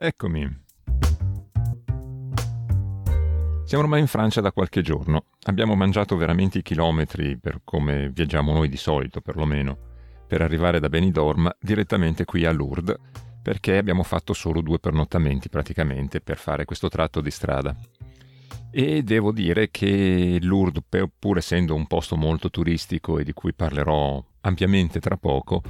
Eccomi. Siamo ormai in Francia da qualche giorno. Abbiamo mangiato veramente i chilometri, per come viaggiamo noi di solito perlomeno, per arrivare da Benidorm direttamente qui a Lourdes, perché abbiamo fatto solo due pernottamenti praticamente per fare questo tratto di strada. E devo dire che Lourdes, pur essendo un posto molto turistico e di cui parlerò ampiamente tra poco,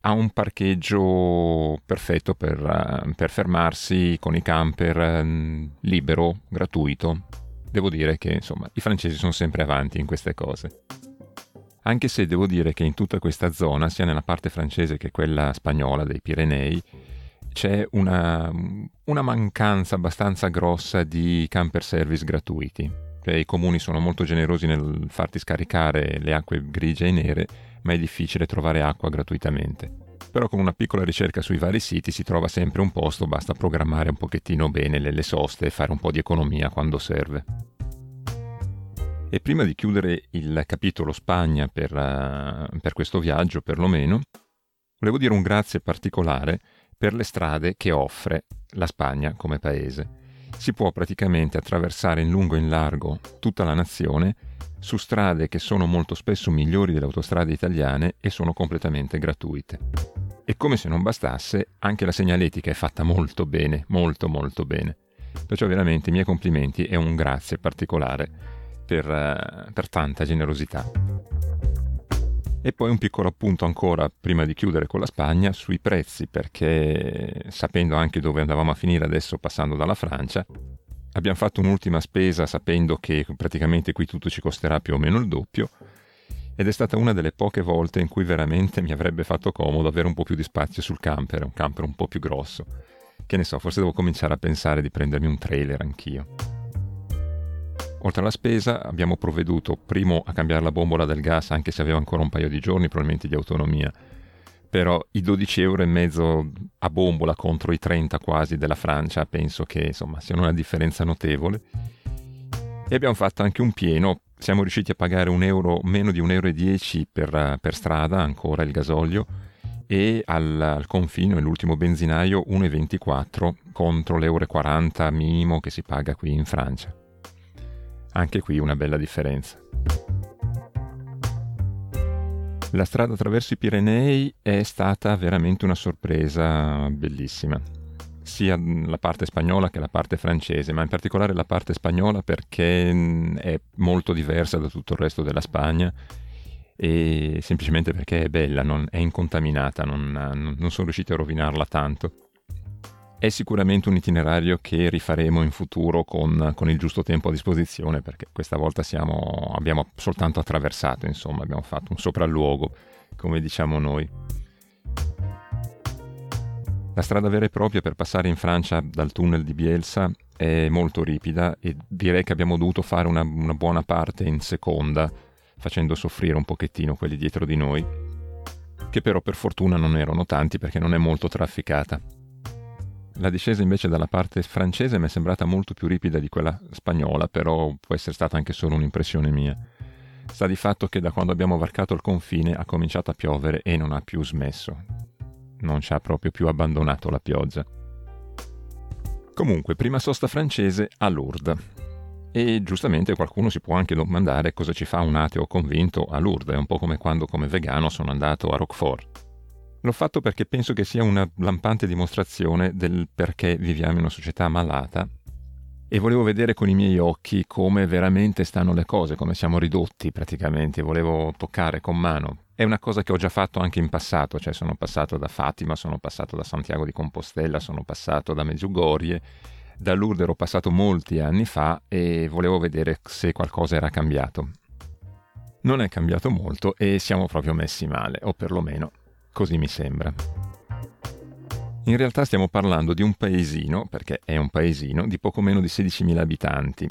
ha un parcheggio perfetto per, uh, per fermarsi con i camper um, libero, gratuito. Devo dire che insomma i francesi sono sempre avanti in queste cose. Anche se devo dire che in tutta questa zona, sia nella parte francese che quella spagnola dei Pirenei, c'è una, una mancanza abbastanza grossa di camper service gratuiti. Cioè, I comuni sono molto generosi nel farti scaricare le acque grigie e nere, ma è difficile trovare acqua gratuitamente. Però con una piccola ricerca sui vari siti si trova sempre un posto, basta programmare un pochettino bene le, le soste e fare un po' di economia quando serve. E prima di chiudere il capitolo Spagna per, uh, per questo viaggio, perlomeno, volevo dire un grazie particolare per le strade che offre la Spagna come paese. Si può praticamente attraversare in lungo e in largo tutta la nazione su strade che sono molto spesso migliori delle autostrade italiane e sono completamente gratuite. E come se non bastasse, anche la segnaletica è fatta molto bene, molto molto bene. Perciò veramente i miei complimenti e un grazie particolare per, uh, per tanta generosità. E poi un piccolo appunto ancora prima di chiudere con la Spagna sui prezzi, perché sapendo anche dove andavamo a finire adesso passando dalla Francia, abbiamo fatto un'ultima spesa sapendo che praticamente qui tutto ci costerà più o meno il doppio ed è stata una delle poche volte in cui veramente mi avrebbe fatto comodo avere un po' più di spazio sul camper, un camper un po' più grosso. Che ne so, forse devo cominciare a pensare di prendermi un trailer anch'io. Oltre alla spesa abbiamo provveduto primo a cambiare la bombola del gas anche se aveva ancora un paio di giorni probabilmente di autonomia, però i 12 euro e mezzo a bombola contro i 30 quasi della Francia penso che insomma siano una differenza notevole. E abbiamo fatto anche un pieno, siamo riusciti a pagare un euro, meno di 1,10 euro per, per strada ancora il gasolio e al, al confine l'ultimo benzinaio 1,24 contro l'euro 40 minimo che si paga qui in Francia. Anche qui una bella differenza. La strada attraverso i Pirenei è stata veramente una sorpresa bellissima, sia la parte spagnola che la parte francese, ma in particolare la parte spagnola perché mm, è molto diversa da tutto il resto della Spagna e semplicemente perché è bella, non, è incontaminata, non, non sono riusciti a rovinarla tanto. È sicuramente un itinerario che rifaremo in futuro con, con il giusto tempo a disposizione perché questa volta siamo, abbiamo soltanto attraversato, insomma, abbiamo fatto un sopralluogo, come diciamo noi. La strada vera e propria per passare in Francia dal tunnel di Bielsa è molto ripida e direi che abbiamo dovuto fare una, una buona parte in seconda, facendo soffrire un pochettino quelli dietro di noi, che però per fortuna non erano tanti perché non è molto trafficata. La discesa invece dalla parte francese mi è sembrata molto più ripida di quella spagnola, però può essere stata anche solo un'impressione mia. Sta di fatto che da quando abbiamo varcato il confine ha cominciato a piovere e non ha più smesso. Non ci ha proprio più abbandonato la pioggia. Comunque, prima sosta francese a Lourdes. E giustamente qualcuno si può anche domandare cosa ci fa un ateo convinto a Lourdes, è un po' come quando come vegano sono andato a Roquefort. L'ho fatto perché penso che sia una lampante dimostrazione del perché viviamo in una società malata e volevo vedere con i miei occhi come veramente stanno le cose, come siamo ridotti praticamente, volevo toccare con mano. È una cosa che ho già fatto anche in passato, cioè sono passato da Fatima, sono passato da Santiago di Compostela, sono passato da Meggiugorie, da Lourdes ero passato molti anni fa e volevo vedere se qualcosa era cambiato. Non è cambiato molto e siamo proprio messi male, o perlomeno Così mi sembra. In realtà stiamo parlando di un paesino, perché è un paesino, di poco meno di 16.000 abitanti.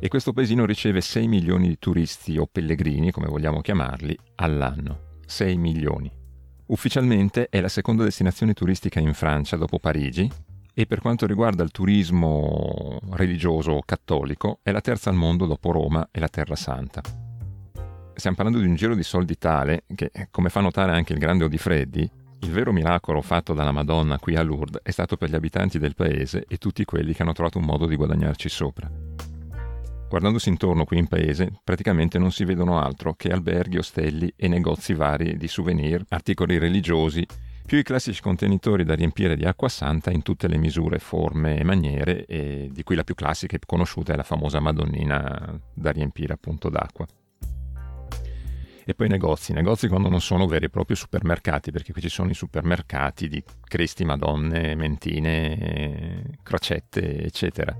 E questo paesino riceve 6 milioni di turisti o pellegrini, come vogliamo chiamarli, all'anno. 6 milioni. Ufficialmente è la seconda destinazione turistica in Francia dopo Parigi e per quanto riguarda il turismo religioso cattolico è la terza al mondo dopo Roma e la Terra Santa stiamo parlando di un giro di soldi tale che, come fa notare anche il grande Odifreddi, Il vero miracolo fatto dalla Madonna qui a Lourdes è stato per gli abitanti del paese e tutti quelli che hanno trovato un modo di guadagnarci sopra. Guardandosi intorno qui in paese, praticamente non si vedono altro che alberghi, ostelli e negozi vari di souvenir, articoli religiosi, più i classici contenitori da riempire di acqua santa in tutte le misure, forme e maniere, e di cui la più classica e conosciuta è la famosa Madonnina da riempire appunto d'acqua. E poi negozi, negozi quando non sono veri e propri supermercati, perché qui ci sono i supermercati di Cristi, Madonne, Mentine, crocette, eccetera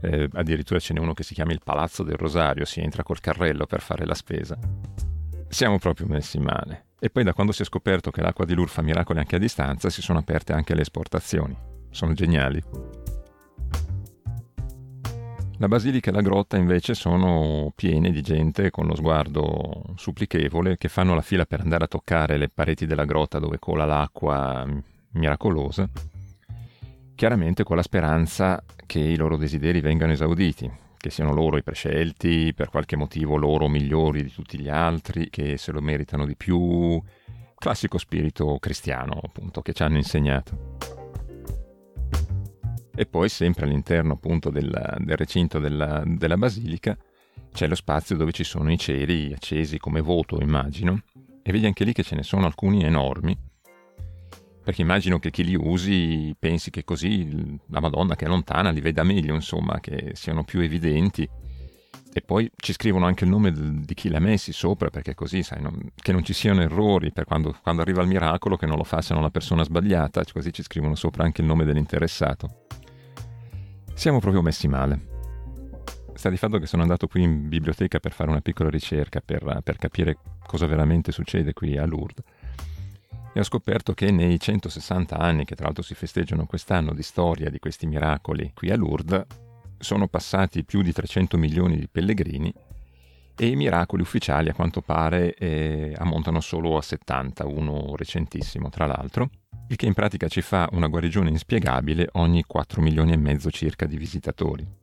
eh, addirittura ce n'è uno che si chiama il Palazzo del Rosario, si entra col carrello per fare la spesa. Siamo proprio messi male. E poi da quando si è scoperto che l'acqua di Lourdes fa miracoli anche a distanza, si sono aperte anche le esportazioni. Sono geniali. La basilica e la grotta invece sono piene di gente con lo sguardo supplichevole che fanno la fila per andare a toccare le pareti della grotta dove cola l'acqua miracolosa chiaramente con la speranza che i loro desideri vengano esauditi, che siano loro i prescelti, per qualche motivo loro migliori di tutti gli altri, che se lo meritano di più, classico spirito cristiano appunto che ci hanno insegnato. E poi sempre all'interno appunto del, del recinto della, della basilica c'è lo spazio dove ci sono i ceri accesi come voto immagino, e vedi anche lì che ce ne sono alcuni enormi, perché immagino che chi li usi pensi che così la Madonna che è lontana li veda meglio, insomma, che siano più evidenti. E poi ci scrivono anche il nome di chi li ha messi sopra, perché così, sai, non, che non ci siano errori per quando, quando, arriva il miracolo, che non lo facciano la persona sbagliata, così ci scrivono sopra anche il nome dell'interessato. Siamo proprio messi male. Sta di fatto che sono andato qui in biblioteca per fare una piccola ricerca, per, per capire cosa veramente succede qui a Lourdes e ho scoperto che nei 160 anni che tra l'altro si festeggiano quest'anno di storia di questi miracoli qui a Lourdes sono passati più di 300 milioni di pellegrini e i miracoli ufficiali a quanto pare eh, ammontano solo a 70, uno recentissimo tra l'altro, il che in pratica ci fa una guarigione inspiegabile ogni 4 milioni e mezzo circa di visitatori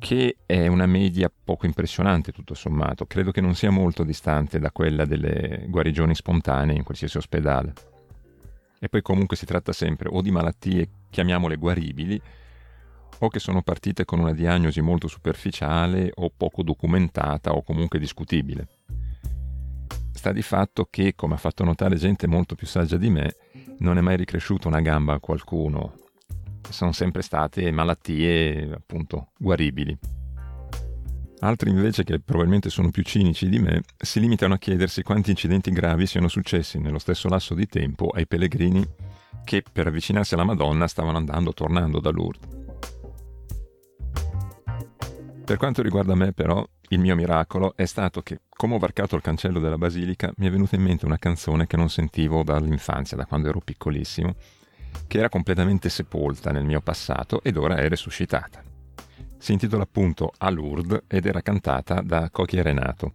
che è una media poco impressionante tutto sommato, credo che non sia molto distante da quella delle guarigioni spontanee in qualsiasi ospedale. E poi comunque si tratta sempre o di malattie, chiamiamole guaribili, o che sono partite con una diagnosi molto superficiale o poco documentata o comunque discutibile. Sta di fatto che, come ha fatto notare gente molto più saggia di me, non è mai ricresciuta una gamba a qualcuno sono sempre state malattie appunto guaribili. Altri invece, che probabilmente sono più cinici di me, si limitano a chiedersi quanti incidenti gravi siano successi nello stesso lasso di tempo ai pellegrini che per avvicinarsi alla Madonna stavano andando tornando da Lourdes. Per quanto riguarda me, però, il mio miracolo è stato che, come ho varcato il cancello della basilica, mi è venuta in mente una canzone che non sentivo dall'infanzia, da quando ero piccolissimo, che era completamente sepolta nel mio passato ed ora è resuscitata. Si intitola appunto A Lourdes ed era cantata da Cochi e Renato.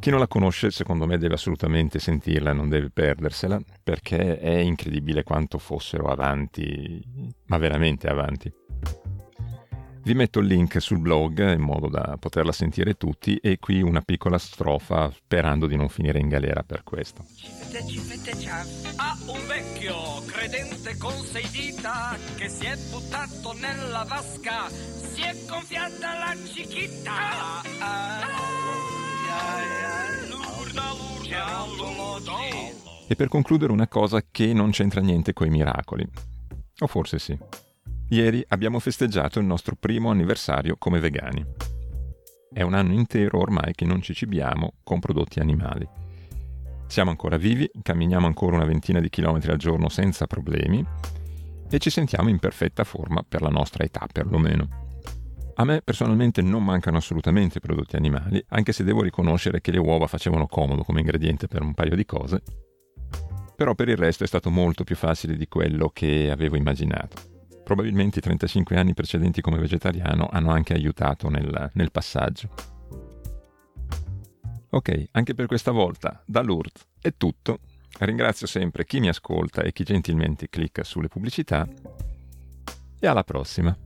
Chi non la conosce, secondo me, deve assolutamente sentirla, non deve perdersela, perché è incredibile quanto fossero avanti, ma veramente avanti. Vi metto il link sul blog in modo da poterla sentire tutti e qui una piccola strofa sperando di non finire in galera per questo. Ha un vecchio credente con sei dita che si è buttato nella vasca, si è gonfiata la cichitta. E per concludere una cosa che non c'entra niente coi miracoli. O forse sì. Ieri abbiamo festeggiato il nostro primo anniversario come vegani. È un anno intero ormai che non ci cibiamo con prodotti animali. Siamo ancora vivi, camminiamo ancora una ventina di chilometri al giorno senza problemi e ci sentiamo in perfetta forma per la nostra età perlomeno. A me personalmente non mancano assolutamente prodotti animali, anche se devo riconoscere che le uova facevano comodo come ingrediente per un paio di cose, però per il resto è stato molto più facile di quello che avevo immaginato. Probabilmente i 35 anni precedenti come vegetariano hanno anche aiutato nel, nel passaggio. Ok, anche per questa volta da Lourdes è tutto. Ringrazio sempre chi mi ascolta e chi gentilmente clicca sulle pubblicità e alla prossima.